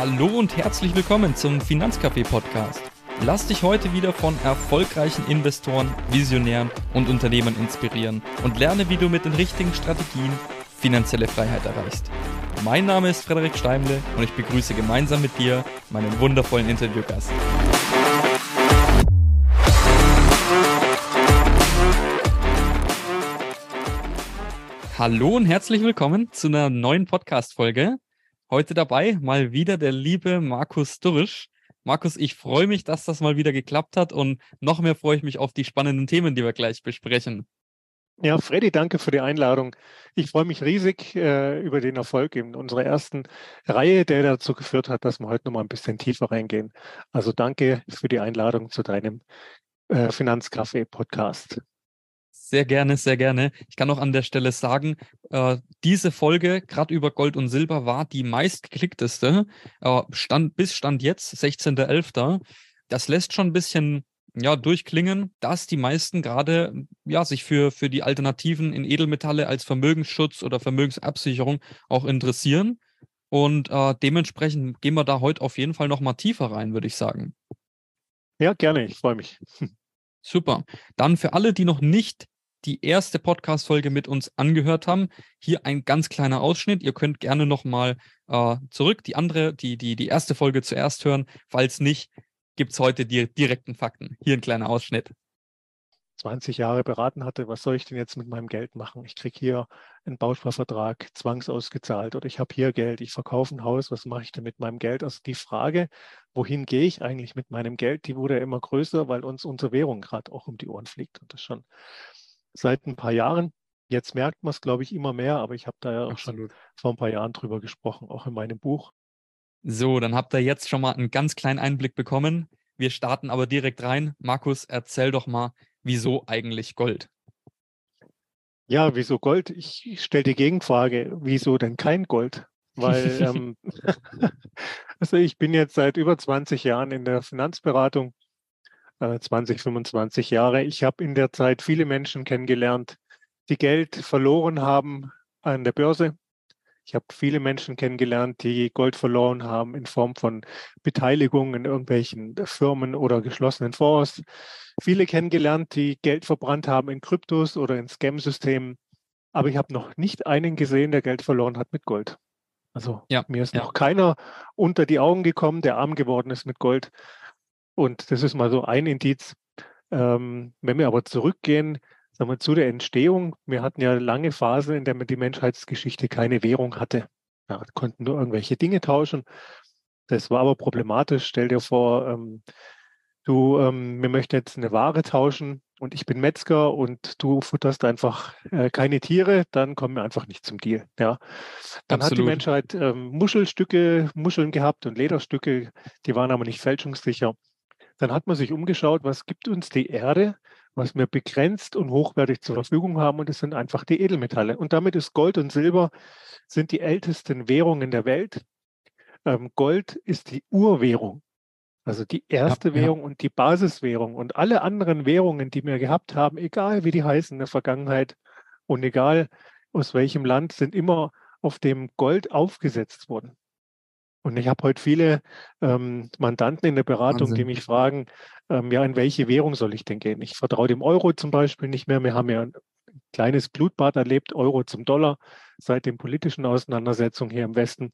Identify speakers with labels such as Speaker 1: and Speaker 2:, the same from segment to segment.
Speaker 1: Hallo und herzlich willkommen zum Finanzcafé Podcast. Lass dich heute wieder von erfolgreichen Investoren, Visionären und Unternehmern inspirieren und lerne, wie du mit den richtigen Strategien finanzielle Freiheit erreichst. Mein Name ist Frederik Steimle und ich begrüße gemeinsam mit dir meinen wundervollen Interviewgast. Hallo und herzlich willkommen zu einer neuen Podcast-Folge. Heute dabei mal wieder der liebe Markus Durisch. Markus, ich freue mich, dass das mal wieder geklappt hat und noch mehr freue ich mich auf die spannenden Themen, die wir gleich besprechen.
Speaker 2: Ja, Freddy, danke für die Einladung. Ich freue mich riesig äh, über den Erfolg in unserer ersten Reihe, der dazu geführt hat, dass wir heute noch mal ein bisschen tiefer reingehen. Also danke für die Einladung zu deinem äh, Finanzcafé-Podcast.
Speaker 1: Sehr gerne, sehr gerne. Ich kann auch an der Stelle sagen, äh, diese Folge, gerade über Gold und Silber, war die meistgeklickteste. Äh, stand, bis Stand jetzt, 16.11. Das lässt schon ein bisschen ja, durchklingen, dass die meisten gerade ja, sich für, für die Alternativen in Edelmetalle als Vermögensschutz oder Vermögensabsicherung auch interessieren. Und äh, dementsprechend gehen wir da heute auf jeden Fall nochmal tiefer rein, würde ich sagen.
Speaker 2: Ja, gerne, ich freue mich.
Speaker 1: Super. Dann für alle, die noch nicht die erste Podcast-Folge mit uns angehört haben. Hier ein ganz kleiner Ausschnitt. Ihr könnt gerne nochmal äh, zurück die andere, die, die, die erste Folge zuerst hören. Falls nicht, gibt es heute die direkten Fakten. Hier ein kleiner Ausschnitt.
Speaker 2: 20 Jahre beraten hatte, was soll ich denn jetzt mit meinem Geld machen? Ich kriege hier einen Bausparvertrag zwangsausgezahlt oder ich habe hier Geld, ich verkaufe ein Haus, was mache ich denn mit meinem Geld? Also die Frage, wohin gehe ich eigentlich mit meinem Geld, die wurde immer größer, weil uns unsere Währung gerade auch um die Ohren fliegt und das schon seit ein paar Jahren. Jetzt merkt man es, glaube ich, immer mehr, aber ich habe da ja auch Absolut. schon vor ein paar Jahren drüber gesprochen, auch in meinem Buch.
Speaker 1: So, dann habt ihr jetzt schon mal einen ganz kleinen Einblick bekommen. Wir starten aber direkt rein. Markus, erzähl doch mal, wieso eigentlich Gold?
Speaker 2: Ja, wieso Gold? Ich, ich stelle die Gegenfrage, wieso denn kein Gold? Weil, ähm, also ich bin jetzt seit über 20 Jahren in der Finanzberatung 20, äh, 25 Jahre. Ich habe in der Zeit viele Menschen kennengelernt, die Geld verloren haben an der Börse. Ich habe viele Menschen kennengelernt, die Gold verloren haben in Form von Beteiligung in irgendwelchen Firmen oder geschlossenen Fonds. Viele kennengelernt, die Geld verbrannt haben in Kryptos oder in Scam-Systemen. Aber ich habe noch nicht einen gesehen, der Geld verloren hat mit Gold. Also ja, mir ist ja. noch keiner unter die Augen gekommen, der arm geworden ist mit Gold. Und das ist mal so ein Indiz. Ähm, wenn wir aber zurückgehen, sagen wir, zu der Entstehung, wir hatten ja lange Phasen, in der man die Menschheitsgeschichte keine Währung hatte. Ja, konnten nur irgendwelche Dinge tauschen. Das war aber problematisch. Stell dir vor, ähm, du, ähm, wir möchten jetzt eine Ware tauschen und ich bin Metzger und du futterst einfach äh, keine Tiere, dann kommen wir einfach nicht zum Deal. Ja. Dann Absolut. hat die Menschheit ähm, Muschelstücke, Muscheln gehabt und Lederstücke, die waren aber nicht fälschungssicher. Dann hat man sich umgeschaut, was gibt uns die Erde, was wir begrenzt und hochwertig zur Verfügung haben. Und das sind einfach die Edelmetalle. Und damit ist Gold und Silber sind die ältesten Währungen der Welt. Ähm, Gold ist die Urwährung. Also die erste ja, Währung ja. und die Basiswährung. Und alle anderen Währungen, die wir gehabt haben, egal wie die heißen in der Vergangenheit und egal aus welchem Land, sind immer auf dem Gold aufgesetzt worden. Und ich habe heute viele ähm, Mandanten in der Beratung, Wahnsinn. die mich fragen, ähm, ja, in welche Währung soll ich denn gehen? Ich vertraue dem Euro zum Beispiel nicht mehr. Wir haben ja ein kleines Blutbad erlebt, Euro zum Dollar, seit den politischen Auseinandersetzungen hier im Westen.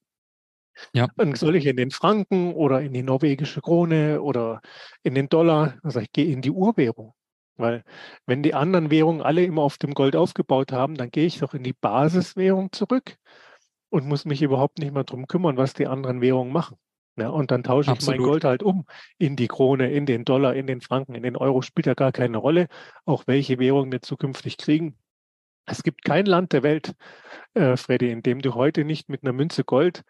Speaker 2: Ja. Und soll ich in den Franken oder in die norwegische Krone oder in den Dollar? Also ich gehe in die Urwährung. Weil wenn die anderen Währungen alle immer auf dem Gold aufgebaut haben, dann gehe ich doch in die Basiswährung zurück und muss mich überhaupt nicht mehr darum kümmern, was die anderen Währungen machen. Ja, und dann tausche ich Absolut. mein Gold halt um in die Krone, in den Dollar, in den Franken, in den Euro, spielt ja gar keine Rolle, auch welche Währung wir zukünftig kriegen. Es gibt kein Land der Welt, äh, Freddy, in dem du heute nicht mit einer Münze Gold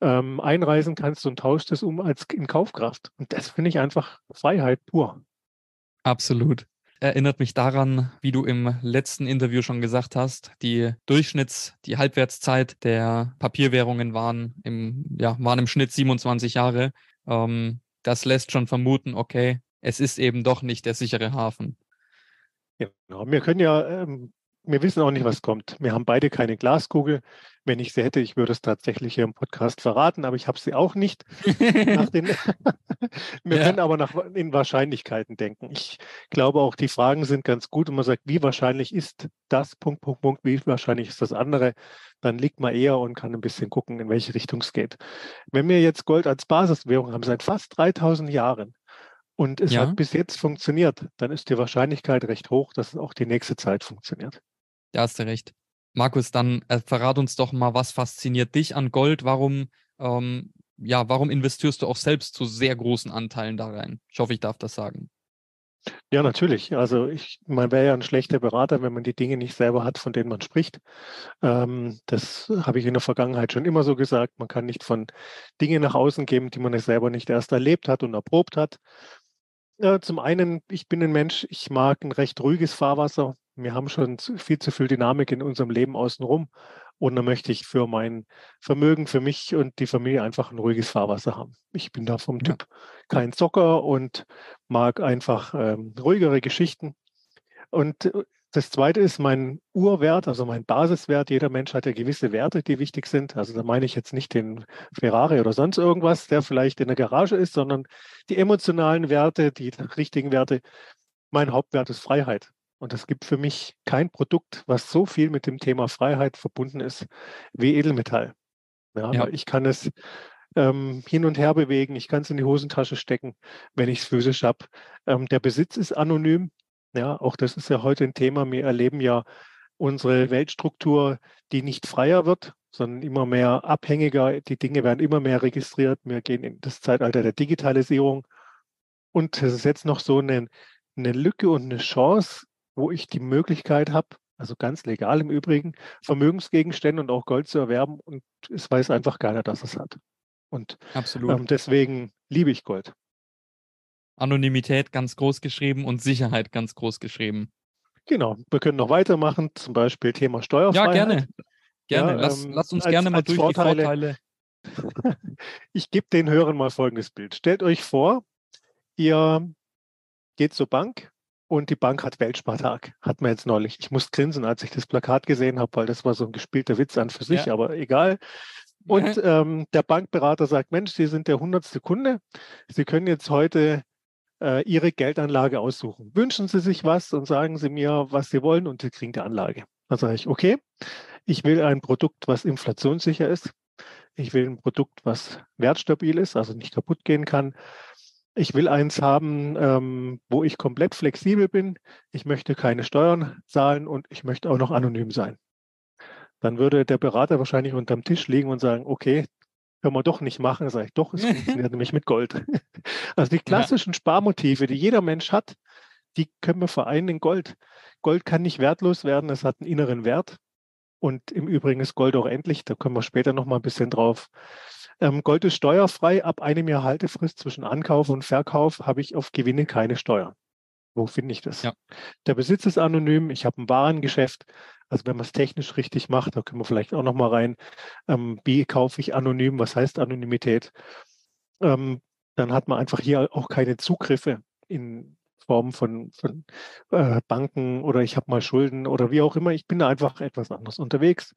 Speaker 2: ähm, einreisen kannst und tauscht es um als in Kaufkraft. Und das finde ich einfach Freiheit pur.
Speaker 1: Absolut erinnert mich daran, wie du im letzten Interview schon gesagt hast, die Durchschnitts-, die Halbwertszeit der Papierwährungen waren im, ja, waren im Schnitt 27 Jahre. Ähm, das lässt schon vermuten, okay, es ist eben doch nicht der sichere Hafen.
Speaker 2: Genau. wir können ja ähm, wir wissen auch nicht, was kommt. Wir haben beide keine Glaskugel. Wenn ich sie hätte, ich würde es tatsächlich hier im Podcast verraten, aber ich habe sie auch nicht. den, wir ja. können aber nach, in Wahrscheinlichkeiten denken. Ich glaube auch, die Fragen sind ganz gut und man sagt, wie wahrscheinlich ist das, Punkt, Punkt, Punkt, wie wahrscheinlich ist das andere, dann liegt man eher und kann ein bisschen gucken, in welche Richtung es geht. Wenn wir jetzt Gold als Basiswährung haben, seit fast 3000 Jahren, und es ja. hat bis jetzt funktioniert, dann ist die Wahrscheinlichkeit recht hoch, dass es auch die nächste Zeit funktioniert.
Speaker 1: Da hast du recht. Markus, dann äh, verrat uns doch mal, was fasziniert dich an Gold? Warum, ähm, ja, warum investierst du auch selbst zu sehr großen Anteilen da rein? Ich hoffe, ich darf das sagen.
Speaker 2: Ja, natürlich. Also ich, man wäre ja ein schlechter Berater, wenn man die Dinge nicht selber hat, von denen man spricht. Ähm, das habe ich in der Vergangenheit schon immer so gesagt. Man kann nicht von Dingen nach außen geben, die man selber nicht erst erlebt hat und erprobt hat. Ja, zum einen, ich bin ein Mensch, ich mag ein recht ruhiges Fahrwasser. Wir haben schon viel zu viel Dynamik in unserem Leben außenrum. Und da möchte ich für mein Vermögen, für mich und die Familie einfach ein ruhiges Fahrwasser haben. Ich bin da vom Typ kein Zocker und mag einfach ähm, ruhigere Geschichten. Und äh, das zweite ist mein Urwert, also mein Basiswert. Jeder Mensch hat ja gewisse Werte, die wichtig sind. Also da meine ich jetzt nicht den Ferrari oder sonst irgendwas, der vielleicht in der Garage ist, sondern die emotionalen Werte, die richtigen Werte. Mein Hauptwert ist Freiheit. Und es gibt für mich kein Produkt, was so viel mit dem Thema Freiheit verbunden ist wie Edelmetall. Ja, ja. Ich kann es ähm, hin und her bewegen, ich kann es in die Hosentasche stecken, wenn ich es physisch habe. Ähm, der Besitz ist anonym. Ja, auch das ist ja heute ein Thema. Wir erleben ja unsere Weltstruktur, die nicht freier wird, sondern immer mehr abhängiger. Die Dinge werden immer mehr registriert. Wir gehen in das Zeitalter der Digitalisierung. Und es ist jetzt noch so eine, eine Lücke und eine Chance, wo ich die Möglichkeit habe, also ganz legal im Übrigen, Vermögensgegenstände und auch Gold zu erwerben. Und es weiß einfach keiner, dass es hat. Und ähm, deswegen liebe ich Gold.
Speaker 1: Anonymität ganz groß geschrieben und Sicherheit ganz groß geschrieben.
Speaker 2: Genau, wir können noch weitermachen, zum Beispiel Thema Steuerfreiheit.
Speaker 1: Ja, gerne. Gerne. Ja, lass, ähm, lass, uns als, gerne mal durch Vorteile. die
Speaker 2: Vorteile. ich gebe den Hörern mal folgendes Bild. Stellt euch vor, ihr geht zur Bank und die Bank hat Weltspartag. Hat man jetzt neulich. Ich muss grinsen, als ich das Plakat gesehen habe, weil das war so ein gespielter Witz an für sich, ja. aber egal. Und ähm, der Bankberater sagt, Mensch, Sie sind der hundertste Kunde. Sie können jetzt heute äh, Ihre Geldanlage aussuchen. Wünschen Sie sich was und sagen Sie mir, was Sie wollen und Sie kriegen die Anlage. Dann sage ich, okay, ich will ein Produkt, was inflationssicher ist. Ich will ein Produkt, was wertstabil ist, also nicht kaputt gehen kann. Ich will eins haben, ähm, wo ich komplett flexibel bin. Ich möchte keine Steuern zahlen und ich möchte auch noch anonym sein. Dann würde der Berater wahrscheinlich unterm Tisch liegen und sagen, okay, können wir doch nicht machen. Sage ich, doch, es funktioniert nämlich mit Gold. Also die klassischen. Sparmotive, die jeder Mensch hat, die können wir vereinen in Gold. Gold kann nicht wertlos werden, es hat einen inneren Wert. Und im Übrigen ist Gold auch endlich, da kommen wir später noch mal ein bisschen drauf. Ähm, Gold ist steuerfrei. Ab einem Jahr Haltefrist zwischen Ankauf und Verkauf habe ich auf Gewinne keine Steuern. Wo finde ich das? Ja. Der Besitz ist anonym. Ich habe ein Warengeschäft. Also wenn man es technisch richtig macht, da können wir vielleicht auch noch mal rein. Ähm, wie kaufe ich anonym? Was heißt Anonymität? Ähm, dann hat man einfach hier auch keine Zugriffe in Form von, von äh, Banken oder ich habe mal Schulden oder wie auch immer. Ich bin da einfach etwas anders unterwegs.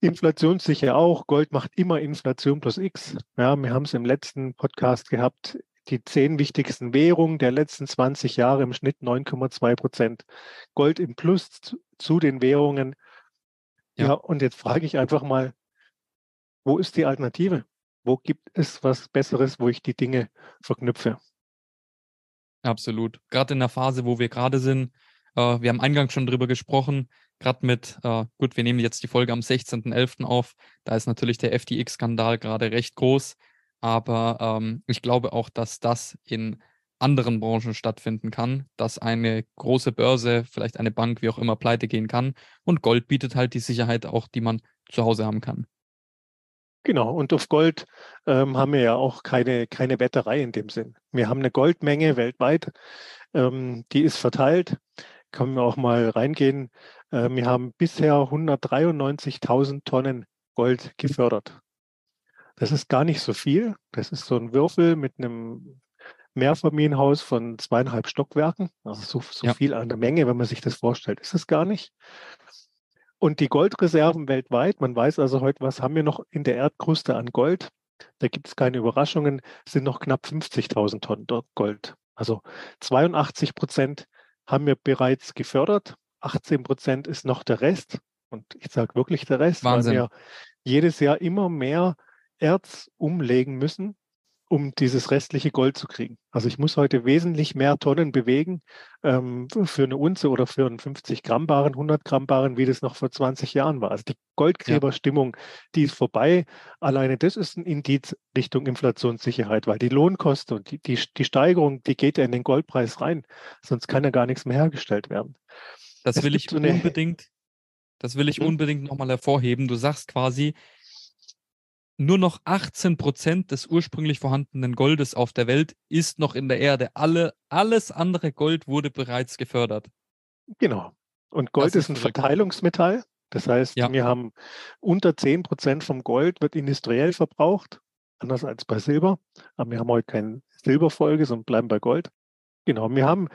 Speaker 2: Inflationssicher auch. Gold macht immer Inflation plus X. Ja, wir haben es im letzten Podcast gehabt die zehn wichtigsten Währungen der letzten 20 Jahre im Schnitt 9,2 Prozent. Gold im Plus zu, zu den Währungen. Ja. ja, und jetzt frage ich einfach mal, wo ist die Alternative? Wo gibt es was Besseres, wo ich die Dinge verknüpfe?
Speaker 1: Absolut. Gerade in der Phase, wo wir gerade sind, äh, wir haben eingangs schon drüber gesprochen, gerade mit, äh, gut, wir nehmen jetzt die Folge am 16.11. auf, da ist natürlich der FTX-Skandal gerade recht groß. Aber ähm, ich glaube auch, dass das in anderen Branchen stattfinden kann, dass eine große Börse, vielleicht eine Bank, wie auch immer, pleite gehen kann. Und Gold bietet halt die Sicherheit auch, die man zu Hause haben kann.
Speaker 2: Genau, und auf Gold ähm, haben wir ja auch keine, keine Wetterei in dem Sinn. Wir haben eine Goldmenge weltweit, ähm, die ist verteilt. Können wir auch mal reingehen. Äh, wir haben bisher 193.000 Tonnen Gold gefördert. Das ist gar nicht so viel. Das ist so ein Würfel mit einem Mehrfamilienhaus von zweieinhalb Stockwerken. Also so, so ja. viel an der Menge, wenn man sich das vorstellt, ist es gar nicht. Und die Goldreserven weltweit, man weiß also heute, was haben wir noch in der Erdkruste an Gold? Da gibt es keine Überraschungen, sind noch knapp 50.000 Tonnen Gold. Also 82 Prozent haben wir bereits gefördert, 18 Prozent ist noch der Rest. Und ich sage wirklich der Rest,
Speaker 1: Wahnsinn.
Speaker 2: weil wir jedes Jahr immer mehr Erz umlegen müssen, um dieses restliche Gold zu kriegen. Also ich muss heute wesentlich mehr Tonnen bewegen ähm, für eine Unze oder für einen 50 Gramm Baren, 100 Gramm Baren, wie das noch vor 20 Jahren war. Also die Goldgräberstimmung, die ist vorbei. Alleine das ist ein Indiz Richtung Inflationssicherheit, weil die Lohnkosten und die, die, die Steigerung, die geht ja in den Goldpreis rein. Sonst kann ja gar nichts mehr hergestellt werden.
Speaker 1: Das es will ich so unbedingt, das will ich hm? unbedingt nochmal hervorheben. Du sagst quasi, nur noch 18 Prozent des ursprünglich vorhandenen Goldes auf der Welt ist noch in der Erde. Alle, alles andere Gold wurde bereits gefördert.
Speaker 2: Genau. Und Gold ist, ist, ein. Verteilungsmetall. Das heißt, ja. wir haben unter 10 Prozent vom Gold wird industriell verbraucht, anders als bei Silber. Aber wir haben heute keine Silberfolge, sondern bleiben bei Gold. Genau. Wir haben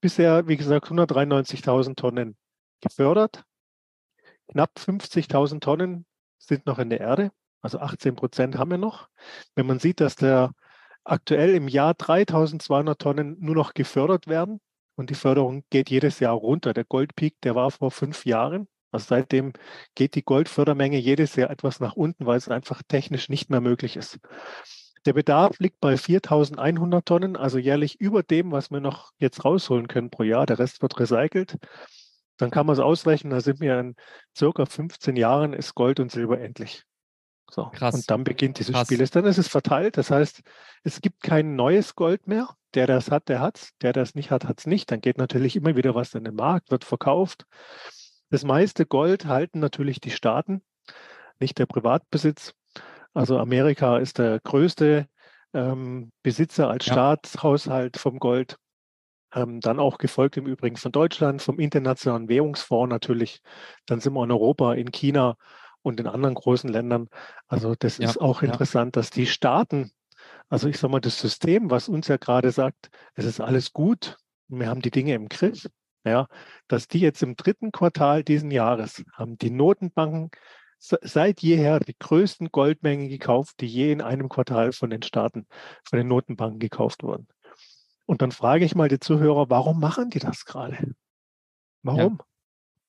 Speaker 2: bisher, wie gesagt, 193.000 Tonnen gefördert. Knapp 50.000 Tonnen sind noch in der Erde. Also 18 Prozent haben wir noch. Wenn man sieht, dass der aktuell im Jahr 3200 Tonnen nur noch gefördert werden und die Förderung geht jedes Jahr runter. Der Goldpeak, der war vor fünf Jahren. Also seitdem geht die Goldfördermenge jedes Jahr etwas nach unten, weil es einfach technisch nicht mehr möglich ist. Der Bedarf liegt bei 4100 Tonnen, also jährlich über dem, was wir noch jetzt rausholen können pro Jahr. Der Rest wird recycelt. Dann kann man es ausrechnen, da sind wir in circa 15 Jahren, ist Gold und Silber endlich. So. Krass. Und dann beginnt dieses Krass. Spiel. Dann ist es verteilt. Das heißt, es gibt kein neues Gold mehr. Der, der es hat, der hat es. Der, der es nicht hat, hat es nicht. Dann geht natürlich immer wieder was in den Markt, wird verkauft. Das meiste Gold halten natürlich die Staaten, nicht der Privatbesitz. Also Amerika ist der größte ähm, Besitzer als ja. Staatshaushalt vom Gold. Ähm, dann auch gefolgt im Übrigen von Deutschland, vom Internationalen Währungsfonds natürlich. Dann sind wir in Europa, in China und in anderen großen Ländern. Also das ja, ist auch interessant, ja. dass die Staaten, also ich sage mal, das System, was uns ja gerade sagt, es ist alles gut, wir haben die Dinge im Griff, ja, dass die jetzt im dritten Quartal diesen Jahres haben die Notenbanken seit jeher die größten Goldmengen gekauft, die je in einem Quartal von den Staaten, von den Notenbanken gekauft wurden. Und dann frage ich mal die Zuhörer, warum machen die das gerade? Warum? Ja.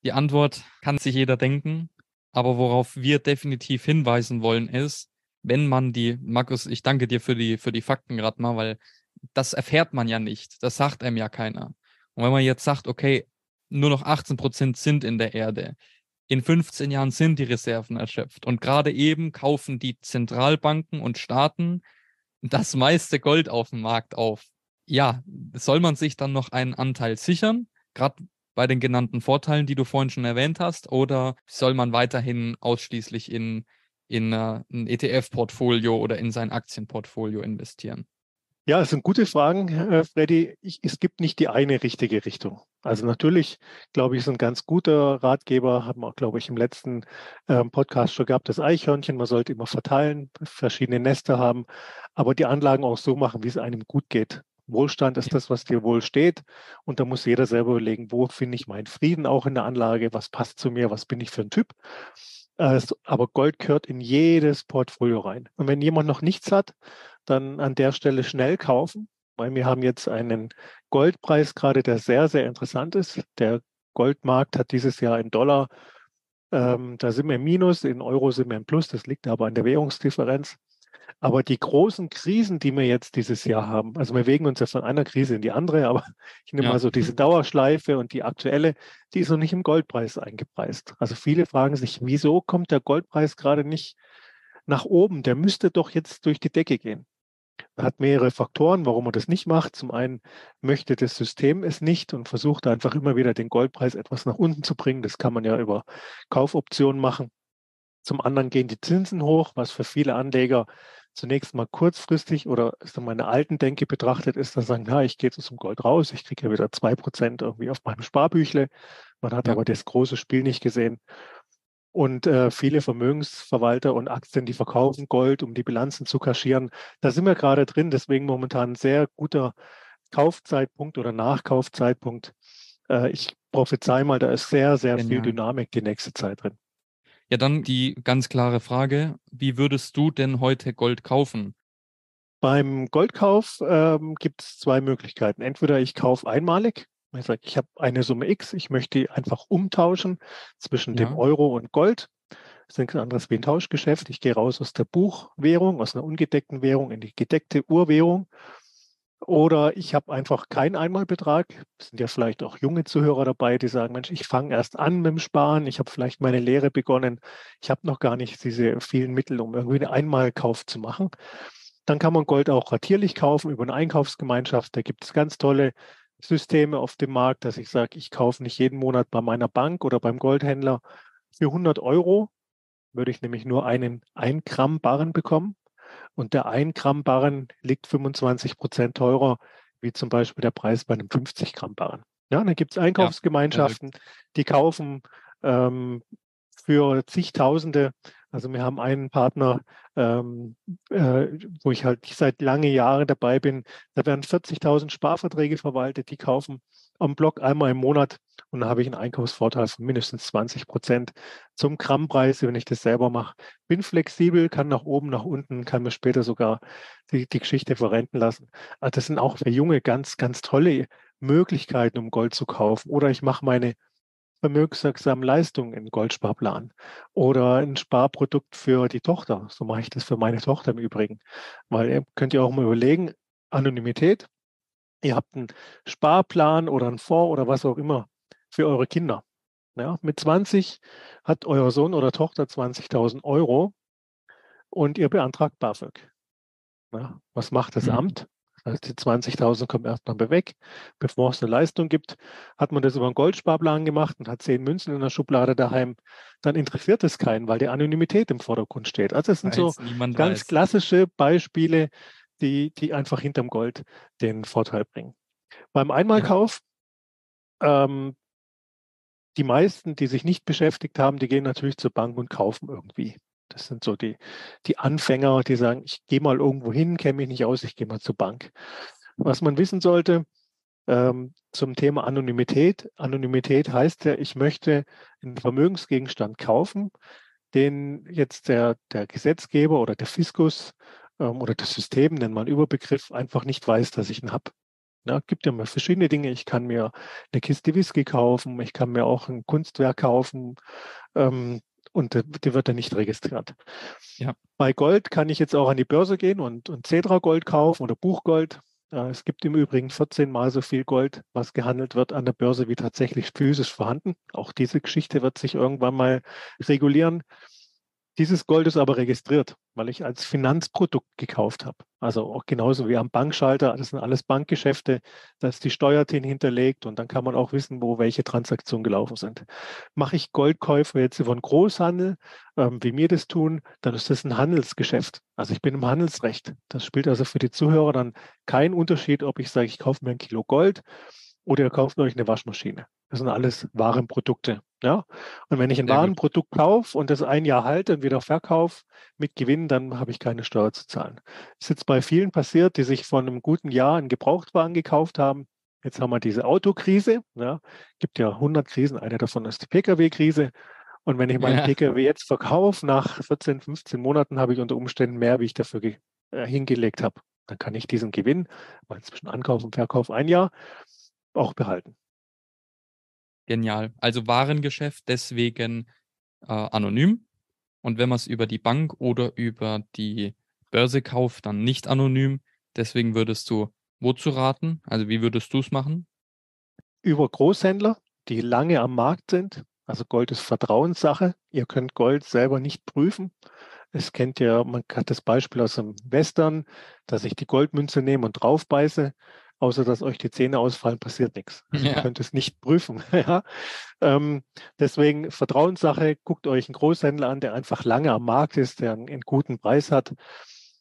Speaker 1: Die Antwort kann sich jeder denken. Aber worauf wir definitiv hinweisen wollen, ist, wenn man die, Markus, ich danke dir für die, für die Fakten gerade mal, weil das erfährt man ja nicht. Das sagt einem ja keiner. Und wenn man jetzt sagt, okay, nur noch 18 Prozent sind in der Erde, in 15 Jahren sind die Reserven erschöpft und gerade eben kaufen die Zentralbanken und Staaten das meiste Gold auf dem Markt auf. Ja, soll man sich dann noch einen Anteil sichern? Gerade bei den genannten Vorteilen, die du vorhin schon erwähnt hast, oder soll man weiterhin ausschließlich in, in uh, ein ETF-Portfolio oder in sein Aktienportfolio investieren?
Speaker 2: Ja, es sind gute Fragen, äh, Freddy. Ich, es gibt nicht die eine richtige Richtung. Also natürlich, glaube ich, ist ein ganz guter Ratgeber, haben wir, glaube ich, im letzten ähm, Podcast schon gehabt, das Eichhörnchen. Man sollte immer verteilen, verschiedene Nester haben, aber die Anlagen auch so machen, wie es einem gut geht. Wohlstand ist das, was dir wohl steht. Und da muss jeder selber überlegen, wo finde ich meinen Frieden auch in der Anlage, was passt zu mir, was bin ich für ein Typ. aber Gold gehört in jedes Portfolio rein. Und wenn jemand noch nichts hat, dann an der Stelle schnell kaufen, weil wir haben jetzt einen Goldpreis gerade, der sehr, sehr interessant ist. Der Goldmarkt hat dieses Jahr in Dollar, ähm, da sind wir im Minus, in Euro sind wir im Plus, das liegt aber an der Währungsdifferenz. Aber die großen Krisen, die wir jetzt dieses Jahr haben, also wir bewegen uns ja von einer Krise in die andere, aber ich nehme ja. mal so diese Dauerschleife und die aktuelle, die ist noch nicht im Goldpreis eingepreist. Also viele fragen sich, wieso kommt der Goldpreis gerade nicht nach oben? Der müsste doch jetzt durch die Decke gehen. Er hat mehrere Faktoren, warum er das nicht macht. Zum einen möchte das System es nicht und versucht einfach immer wieder den Goldpreis etwas nach unten zu bringen. Das kann man ja über Kaufoptionen machen. Zum anderen gehen die Zinsen hoch, was für viele Anleger zunächst mal kurzfristig oder ist dann meine alten Denke betrachtet ist, dann sagen, ja, ich gehe jetzt dem Gold raus, ich kriege ja wieder zwei Prozent irgendwie auf meinem Sparbüchle. Man hat ja. aber das große Spiel nicht gesehen. Und äh, viele Vermögensverwalter und Aktien, die verkaufen Gold, um die Bilanzen zu kaschieren. Da sind wir gerade drin. Deswegen momentan ein sehr guter Kaufzeitpunkt oder Nachkaufzeitpunkt. Äh, ich prophezei mal, da ist sehr, sehr Genial. viel Dynamik die nächste Zeit drin.
Speaker 1: Ja, dann die ganz klare Frage, wie würdest du denn heute Gold kaufen?
Speaker 2: Beim Goldkauf ähm, gibt es zwei Möglichkeiten. Entweder ich kaufe einmalig, ich sage, ich habe eine Summe X, ich möchte die einfach umtauschen zwischen ja. dem Euro und Gold. Das ist nichts anderes wie ein Tauschgeschäft. Ich gehe raus aus der Buchwährung, aus einer ungedeckten Währung in die gedeckte Urwährung oder ich habe einfach keinen Einmalbetrag. Es sind ja vielleicht auch junge Zuhörer dabei, die sagen, Mensch, ich fange erst an mit dem Sparen, ich habe vielleicht meine Lehre begonnen, ich habe noch gar nicht diese vielen Mittel, um irgendwie einen Einmalkauf zu machen. Dann kann man Gold auch ratierlich kaufen über eine Einkaufsgemeinschaft. Da gibt es ganz tolle Systeme auf dem Markt, dass ich sage, ich kaufe nicht jeden Monat bei meiner Bank oder beim Goldhändler für 100 Euro, würde ich nämlich nur einen 1 Gramm Barren bekommen. Und der 1 Gramm Barren liegt 25 Prozent teurer, wie zum Beispiel der Preis bei einem 50 Gramm Barren. Ja, dann gibt es Einkaufsgemeinschaften, ja, die kaufen ähm, für zigtausende. Also wir haben einen Partner, ähm, äh, wo ich halt seit lange Jahren dabei bin. Da werden 40.000 Sparverträge verwaltet, die kaufen am Block einmal im Monat und dann habe ich einen Einkaufsvorteil von mindestens 20 Prozent zum Grammpreis, wenn ich das selber mache. Bin flexibel, kann nach oben, nach unten, kann mir später sogar die, die Geschichte verrenten lassen. Also das sind auch für Junge ganz, ganz tolle Möglichkeiten, um Gold zu kaufen. Oder ich mache meine vermögenswirksamen Leistungen in Goldsparplan oder ein Sparprodukt für die Tochter. So mache ich das für meine Tochter im Übrigen. Weil ihr könnt ihr auch mal überlegen, Anonymität Ihr habt einen Sparplan oder einen Fonds oder was auch immer für eure Kinder. Ja, mit 20 hat euer Sohn oder Tochter 20.000 Euro und ihr beantragt BAföG. Ja, was macht das mhm. Amt? Das heißt, die 20.000 kommen erstmal weg. Bevor es eine Leistung gibt, hat man das über einen Goldsparplan gemacht und hat zehn Münzen in der Schublade daheim. Dann interessiert es keinen, weil die Anonymität im Vordergrund steht. Also es sind weiß, so ganz weiß. klassische Beispiele, die, die einfach hinterm Gold den Vorteil bringen. Beim Einmalkauf, ähm, die meisten, die sich nicht beschäftigt haben, die gehen natürlich zur Bank und kaufen irgendwie. Das sind so die, die Anfänger, die sagen, ich gehe mal irgendwo hin, kenne mich nicht aus, ich gehe mal zur Bank. Was man wissen sollte ähm, zum Thema Anonymität. Anonymität heißt ja, ich möchte einen Vermögensgegenstand kaufen, den jetzt der, der Gesetzgeber oder der Fiskus oder das System, nennen wir einen Überbegriff, einfach nicht weiß, dass ich ihn habe. Ja, gibt ja mal verschiedene Dinge. Ich kann mir eine Kiste Whisky kaufen, ich kann mir auch ein Kunstwerk kaufen ähm, und die wird dann nicht registriert. Ja. Bei Gold kann ich jetzt auch an die Börse gehen und, und Cedra Gold kaufen oder Buchgold. Äh, es gibt im Übrigen 14 mal so viel Gold, was gehandelt wird an der Börse, wie tatsächlich physisch vorhanden. Auch diese Geschichte wird sich irgendwann mal regulieren. Dieses Gold ist aber registriert, weil ich als Finanzprodukt gekauft habe. Also auch genauso wie am Bankschalter, das sind alles Bankgeschäfte, da ist die Steuer hinterlegt und dann kann man auch wissen, wo welche Transaktionen gelaufen sind. Mache ich Goldkäufe jetzt einen Großhandel, ähm, wie wir das tun, dann ist das ein Handelsgeschäft. Also ich bin im Handelsrecht. Das spielt also für die Zuhörer dann keinen Unterschied, ob ich sage, ich kaufe mir ein Kilo Gold oder ihr kauft euch eine Waschmaschine. Das sind alles Warenprodukte. Ja? Und wenn ich ein Sehr Warenprodukt kaufe und das ein Jahr halte und wieder verkaufe mit Gewinn, dann habe ich keine Steuer zu zahlen. Das ist jetzt bei vielen passiert, die sich vor einem guten Jahr einen Gebrauchtwagen gekauft haben. Jetzt haben wir diese Autokrise. Ja? Gibt ja 100 Krisen. Eine davon ist die Pkw-Krise. Und wenn ich meinen ja. Pkw jetzt verkaufe, nach 14, 15 Monaten habe ich unter Umständen mehr, wie ich dafür äh, hingelegt habe. Dann kann ich diesen Gewinn, weil zwischen Ankauf und Verkauf ein Jahr, auch behalten.
Speaker 1: Genial. Also Warengeschäft deswegen äh, anonym. Und wenn man es über die Bank oder über die Börse kauft, dann nicht anonym. Deswegen würdest du wozu raten? Also wie würdest du es machen?
Speaker 2: Über Großhändler, die lange am Markt sind. Also Gold ist Vertrauenssache. Ihr könnt Gold selber nicht prüfen. Es kennt ja, man hat das Beispiel aus dem Western, dass ich die Goldmünze nehme und draufbeiße außer dass euch die Zähne ausfallen, passiert nichts. Also ja. Ihr könnt es nicht prüfen. ja. ähm, deswegen Vertrauenssache, guckt euch einen Großhändler an, der einfach lange am Markt ist, der einen, einen guten Preis hat.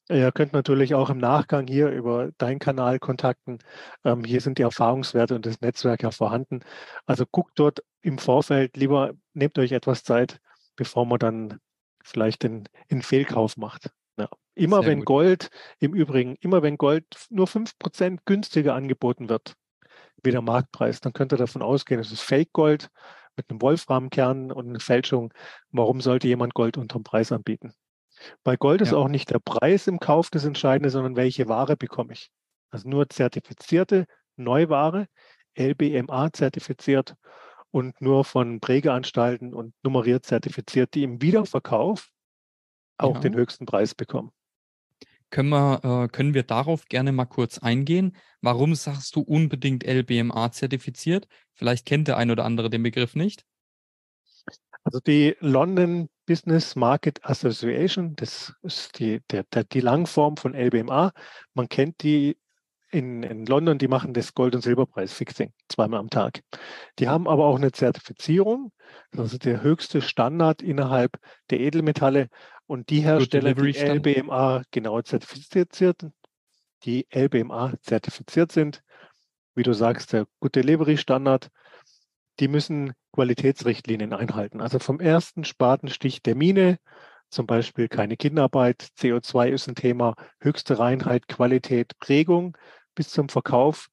Speaker 2: Ihr könnt natürlich auch im Nachgang hier über deinen Kanal kontakten. Ähm, hier sind die Erfahrungswerte und das Netzwerk ja vorhanden. Also guckt dort im Vorfeld lieber, nehmt euch etwas Zeit bevor man dann vielleicht den, den Fehlkauf macht. Ja. Immer
Speaker 1: Sehr
Speaker 2: wenn
Speaker 1: gut.
Speaker 2: Gold, im Übrigen, immer wenn Gold nur 5% günstiger angeboten wird, wie der Marktpreis, dann könnt ihr davon ausgehen, es ist Fake-Gold mit einem Wolframkern und einer Fälschung. Warum sollte jemand Gold unterm Preis anbieten? Bei Gold ist
Speaker 1: Ja.
Speaker 2: auch nicht der Preis im Kauf das Entscheidende, sondern welche Ware bekomme ich. Also nur zertifizierte Neuware, LBMA zertifiziert und nur von Prägeanstalten und nummeriert zertifiziert, die im Wiederverkauf auch
Speaker 1: Ja.
Speaker 2: den höchsten Preis bekommen.
Speaker 1: Können wir, äh, können wir darauf gerne mal kurz eingehen? Warum sagst du unbedingt LBMA zertifiziert? Vielleicht kennt der ein oder andere den Begriff nicht.
Speaker 2: Also die London Business Market Association, das ist die, der, der, die Langform von LBMA. Man kennt die in, in London, die machen das Gold- und Silberpreis-Fixing zweimal am Tag. Die haben aber auch eine Zertifizierung, ist der höchste Standard innerhalb der Edelmetalle. Und die Hersteller, die. LBMA genau zertifiziert sind, die LBMA zertifiziert sind, wie du sagst, der Good Delivery Standard, die müssen Qualitätsrichtlinien einhalten. Also vom ersten Spatenstich der Mine, zum Beispiel keine Kinderarbeit, CO2 ist ein Thema, höchste Reinheit, Qualität, Prägung bis zum Verkauf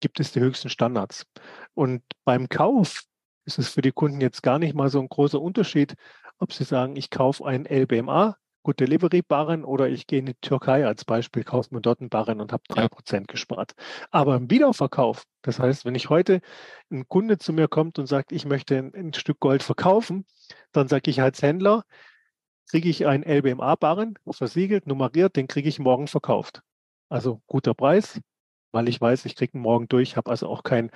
Speaker 2: gibt es die höchsten Standards. Und beim Kauf ist es für die Kunden jetzt gar nicht mal so ein großer Unterschied, ob sie sagen, ich kaufe einen LBMA, Good Delivery Barren oder ich gehe in die Türkei als Beispiel, kaufe mir dort einen Barren und habe drei
Speaker 1: Ja.
Speaker 2: Prozent gespart. Aber im Wiederverkauf, das heißt, wenn ich heute ein Kunde zu mir kommt und sagt, ich möchte ein, ein Stück Gold verkaufen, dann sage ich als Händler, kriege ich einen LBMA-Barren, versiegelt, nummeriert, den kriege ich morgen verkauft. Also guter Preis, weil ich weiß, ich kriege ihn morgen durch, habe also auch kein,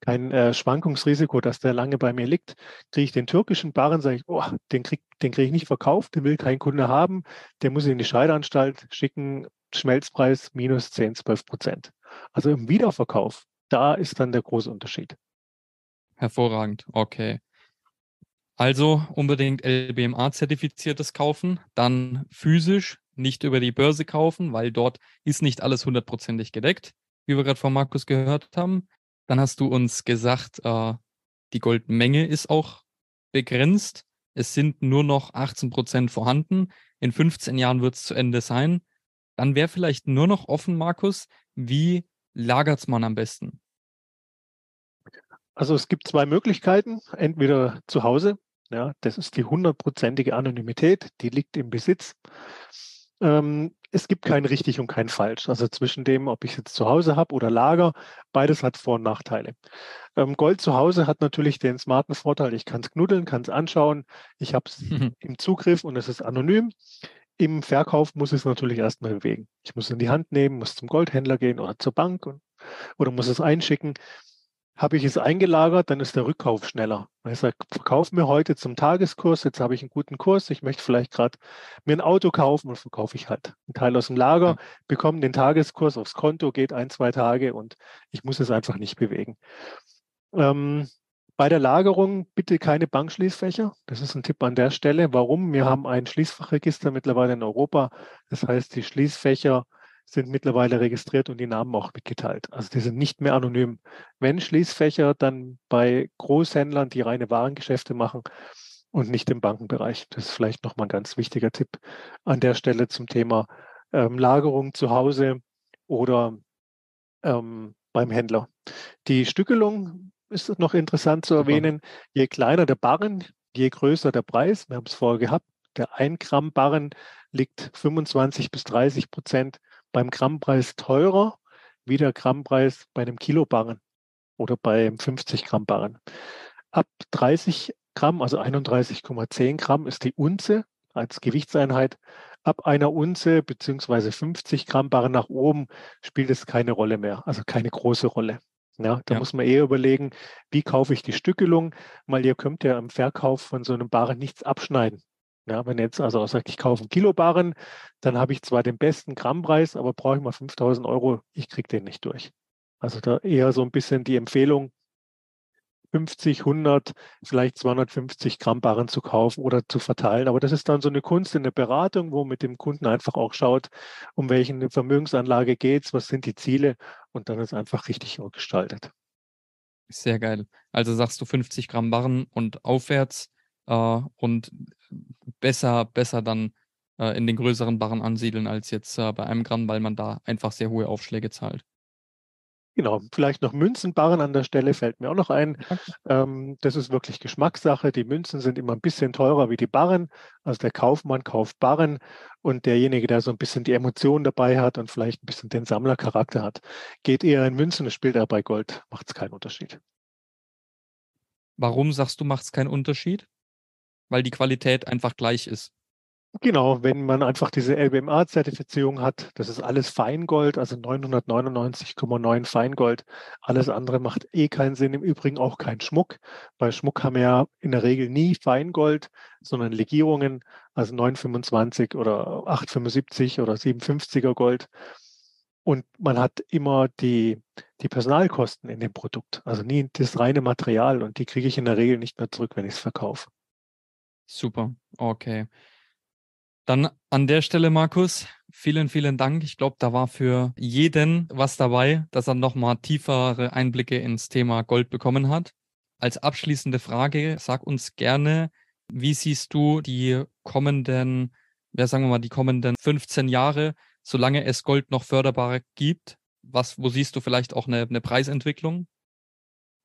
Speaker 2: kein äh, Schwankungsrisiko, dass der lange bei mir liegt. Kriege ich den türkischen Barren, sage ich, oh, den kriege den krieg ich nicht verkauft, den will kein Kunde haben, der muss in die Scheideanstalt schicken, Schmelzpreis minus 10, 12 Prozent. Also im Wiederverkauf, da ist dann der große Unterschied.
Speaker 1: Hervorragend, okay. Also unbedingt LBMA-zertifiziertes kaufen, dann physisch, nicht über die Börse kaufen, weil dort ist nicht alles hundertprozentig gedeckt, wie wir gerade von Markus gehört haben. Dann hast du uns gesagt, äh, die Goldmenge ist auch begrenzt. Es sind nur noch 18 Prozent vorhanden. In 15 Jahren wird es zu Ende sein. Dann wäre vielleicht nur noch offen, Markus, wie lagert man am besten?
Speaker 2: Also es gibt zwei Möglichkeiten. Entweder zu Hause, ja, das ist die hundertprozentige Anonymität, die liegt im Besitz. Ähm, es gibt kein richtig und kein falsch. Also zwischen dem, ob ich es jetzt zu Hause habe oder Lager, beides hat Vor- und Nachteile. Ähm, Gold zu Hause hat natürlich den smarten Vorteil, ich kann es knuddeln, kann es anschauen, ich habe es im Zugriff und es ist anonym. Im Verkauf muss ich es natürlich erstmal bewegen. Ich muss es in die Hand nehmen, muss zum Goldhändler gehen oder zur Bank und, oder muss es einschicken. Habe ich es eingelagert, dann ist der Rückkauf schneller. Ich sage, verkauf mir heute zum Tageskurs, jetzt habe ich einen guten Kurs, ich möchte vielleicht gerade mir ein Auto kaufen und verkaufe ich halt einen Teil aus dem Lager, bekomme den Tageskurs aufs Konto, geht ein, zwei Tage und ich muss es einfach nicht bewegen. Ähm, bei der Lagerung bitte keine Bankschließfächer. Das ist ein Tipp an der Stelle. Warum? Wir haben ein Schließfachregister mittlerweile in Europa. Das heißt, die Schließfächer sind mittlerweile registriert und die Namen auch mitgeteilt. Also die sind nicht mehr anonym. Wenn Schließfächer, dann bei Großhändlern, die reine Warengeschäfte machen und nicht im Bankenbereich. Das ist vielleicht nochmal ein ganz wichtiger Tipp an der Stelle zum Thema ähm, Lagerung zu Hause oder ähm, beim Händler. Die Stückelung ist noch interessant zu erwähnen. Je kleiner der Barren, je größer der Preis. Wir haben es vorher gehabt. Der 1 Gramm Barren liegt 25 bis 30 Prozent beim Grammpreis teurer wie der Grammpreis bei einem Kilo Barren oder beim 50 Gramm Barren. Ab 30 Gramm, also 31,10 Gramm ist die Unze als Gewichtseinheit. Ab einer Unze beziehungsweise 50 Gramm Barren nach oben spielt es keine Rolle mehr, also keine große Rolle. Ja, da
Speaker 1: Ja.
Speaker 2: muss man eher überlegen, wie kaufe ich die Stückelung, weil ihr könnt ja im Verkauf von so einem Barren nichts abschneiden. Ja, wenn jetzt also sagt, ich kaufe einen Kilo Barren, dann habe ich zwar den besten Grammpreis, aber brauche ich mal 5000 Euro, ich kriege den nicht durch. Also da eher so ein bisschen die Empfehlung, 50, 100, vielleicht 250 Gramm Barren zu kaufen oder zu verteilen. Aber das ist dann so eine Kunst in der Beratung, wo mit dem Kunden einfach auch schaut, um welche Vermögensanlage geht es, was sind die Ziele und dann ist einfach richtig gestaltet.
Speaker 1: Sehr geil. Also sagst du 50 Gramm Barren und aufwärts äh, und besser, besser dann äh, in den größeren Barren ansiedeln als jetzt äh, bei einem Gramm, weil man da einfach sehr hohe Aufschläge zahlt.
Speaker 2: Genau, vielleicht noch Münzenbarren an der Stelle fällt mir auch noch ein. Ähm, das ist wirklich Geschmackssache. Die Münzen sind immer ein bisschen teurer wie die Barren. Also der Kaufmann kauft Barren und derjenige, der so ein bisschen die Emotionen dabei hat und vielleicht ein bisschen den Sammlercharakter hat, geht eher in Münzen und spielt er bei Gold. Macht es keinen Unterschied.
Speaker 1: Warum sagst du, macht es keinen Unterschied? Weil die Qualität einfach gleich ist.
Speaker 2: Genau, wenn man einfach diese LBMA-Zertifizierung hat, das ist alles Feingold, also 999,9 Feingold. Alles andere macht eh keinen Sinn. Im Übrigen auch kein Schmuck. Bei Schmuck haben wir ja in der Regel nie Feingold, sondern Legierungen, also 925 oder 875 oder 750er Gold. Und man hat immer die, die Personalkosten in dem Produkt, also nie das reine Material. Und die kriege ich in der Regel nicht mehr zurück, wenn ich es verkaufe.
Speaker 1: Super, okay. Dann an der Stelle, Markus, vielen, vielen Dank. Ich glaube, da war für jeden was dabei, dass er nochmal tiefere Einblicke ins Thema Gold bekommen hat. Als abschließende Frage, sag uns gerne, wie siehst du die kommenden, ja, sagen wir mal, die kommenden 15 Jahre, solange es Gold noch förderbar gibt? Was, wo siehst du vielleicht auch eine, eine Preisentwicklung?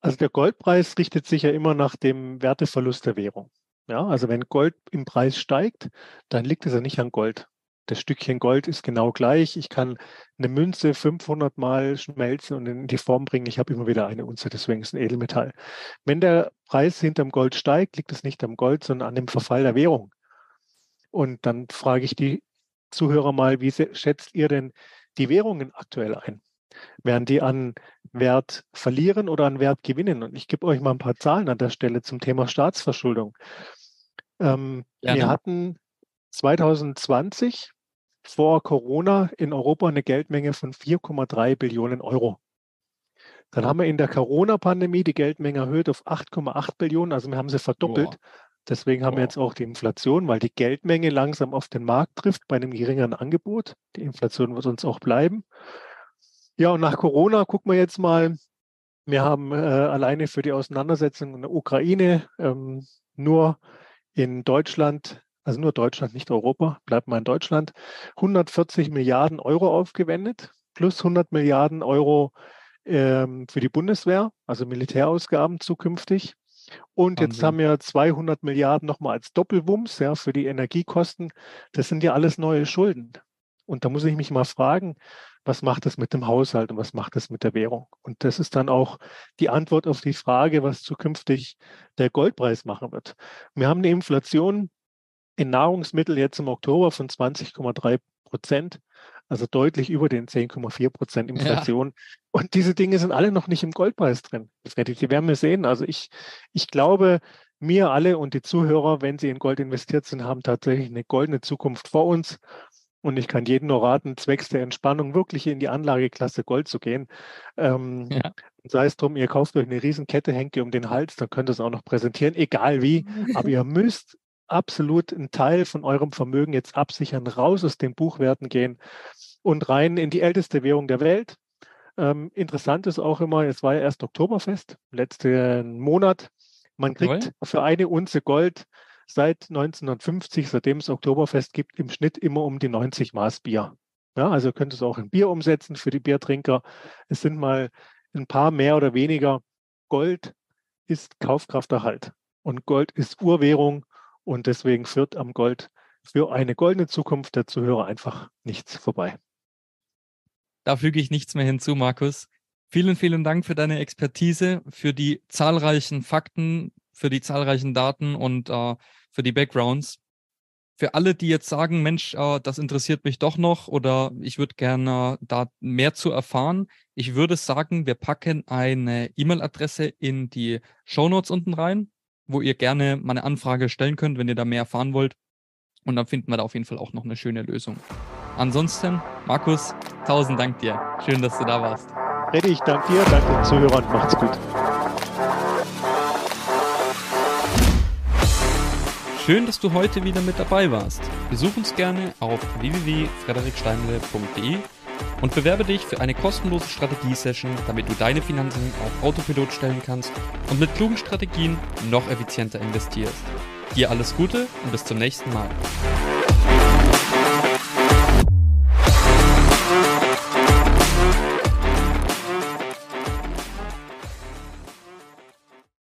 Speaker 2: Also der Goldpreis richtet sich ja immer nach dem Werteverlust der Währung. Ja, also wenn Gold im Preis steigt, dann liegt es ja nicht an Gold. Das Stückchen Gold ist genau gleich. Ich kann eine Münze 500 Mal schmelzen und in die Form bringen. Ich habe immer wieder eine Unze, deswegen ist es ein Edelmetall. Wenn der Preis hinterm Gold steigt, liegt es nicht am Gold, sondern an dem Verfall der Währung. Und dann frage ich die Zuhörer mal, wie schätzt ihr denn die Währungen aktuell ein? Werden die an Wert verlieren oder an Wert gewinnen? Und ich gebe euch mal ein paar Zahlen an der Stelle zum Thema Staatsverschuldung. Ähm, wir hatten 2020 vor Corona in Europa eine Geldmenge von 4,3 Billionen Euro. Dann haben wir in der Corona-Pandemie die Geldmenge erhöht auf 8,8 Billionen, also wir haben sie verdoppelt. Wow. Deswegen haben wow. wir jetzt auch die Inflation, weil die Geldmenge langsam auf den Markt trifft bei einem geringeren Angebot. Die Inflation wird uns auch bleiben. Ja, und nach Corona gucken wir jetzt mal. Wir haben äh, alleine für die Auseinandersetzung in der Ukraine ähm, nur in Deutschland, also nur Deutschland, nicht Europa, bleibt mal in Deutschland, 140 Milliarden Euro aufgewendet, plus 100 Milliarden Euro ähm, für die Bundeswehr, also Militärausgaben zukünftig. Und Wahnsinn. jetzt haben wir 200 Milliarden nochmal als Doppelwumms ja, für die Energiekosten. Das sind ja alles neue Schulden. Und da muss ich mich mal fragen, was macht das mit dem Haushalt und was macht das mit der Währung? Und das ist dann auch die Antwort auf die Frage, was zukünftig der Goldpreis machen wird. Wir haben eine Inflation in Nahrungsmitteln jetzt im Oktober von 20,3 Prozent, also deutlich über den 10,4 Prozent Inflation. Ja. Und diese Dinge sind alle noch nicht im Goldpreis drin. Freddy, die werden wir sehen. Also ich, ich glaube, mir alle und die Zuhörer, wenn sie in Gold investiert sind, haben tatsächlich eine goldene Zukunft vor uns. Und ich kann jedem nur raten, zwecks der Entspannung wirklich in die Anlageklasse Gold zu gehen. Ähm, ja. Sei es drum, ihr kauft euch eine Riesenkette, hängt ihr um den Hals, dann könnt ihr es auch noch präsentieren, egal wie. Aber ihr müsst absolut einen Teil von eurem Vermögen jetzt absichern, raus aus den Buchwerten gehen und rein in die älteste Währung der Welt. Ähm, interessant ist auch immer, es war ja erst Oktoberfest, letzten Monat. Man kriegt für eine Unze Gold seit 1950, seitdem es Oktoberfest gibt, im Schnitt immer um die 90 Maß Bier. Ja, also könnt es auch in Bier umsetzen für die Biertrinker. Es sind mal ein paar mehr oder weniger. Gold ist Kaufkrafterhalt und Gold ist Urwährung und deswegen führt am Gold für eine goldene Zukunft der Zuhörer einfach nichts vorbei.
Speaker 1: Da füge ich nichts mehr hinzu, Markus. Vielen, vielen Dank für deine Expertise, für die zahlreichen Fakten, für die zahlreichen Daten und äh, für die Backgrounds. Für alle, die jetzt sagen, Mensch, äh, das interessiert mich doch noch oder ich würde gerne da mehr zu erfahren, ich würde sagen, wir packen eine E-Mail-Adresse in die Show Notes unten rein, wo ihr gerne mal eine Anfrage stellen könnt, wenn ihr da mehr erfahren wollt. Und dann finden wir da auf jeden Fall auch noch eine schöne Lösung. Ansonsten, Markus, tausend Dank dir. Schön, dass du da warst.
Speaker 2: Reddy, ich danke dir, danke den Zuhörern, macht's gut.
Speaker 1: Schön, dass du heute wieder mit dabei warst. Besuch uns gerne auf www.frederiksteinle.de und bewerbe dich für eine kostenlose Strategiesession, damit du deine Finanzen auf Autopilot stellen kannst und mit klugen Strategien noch effizienter investierst. Dir alles Gute und bis zum nächsten Mal.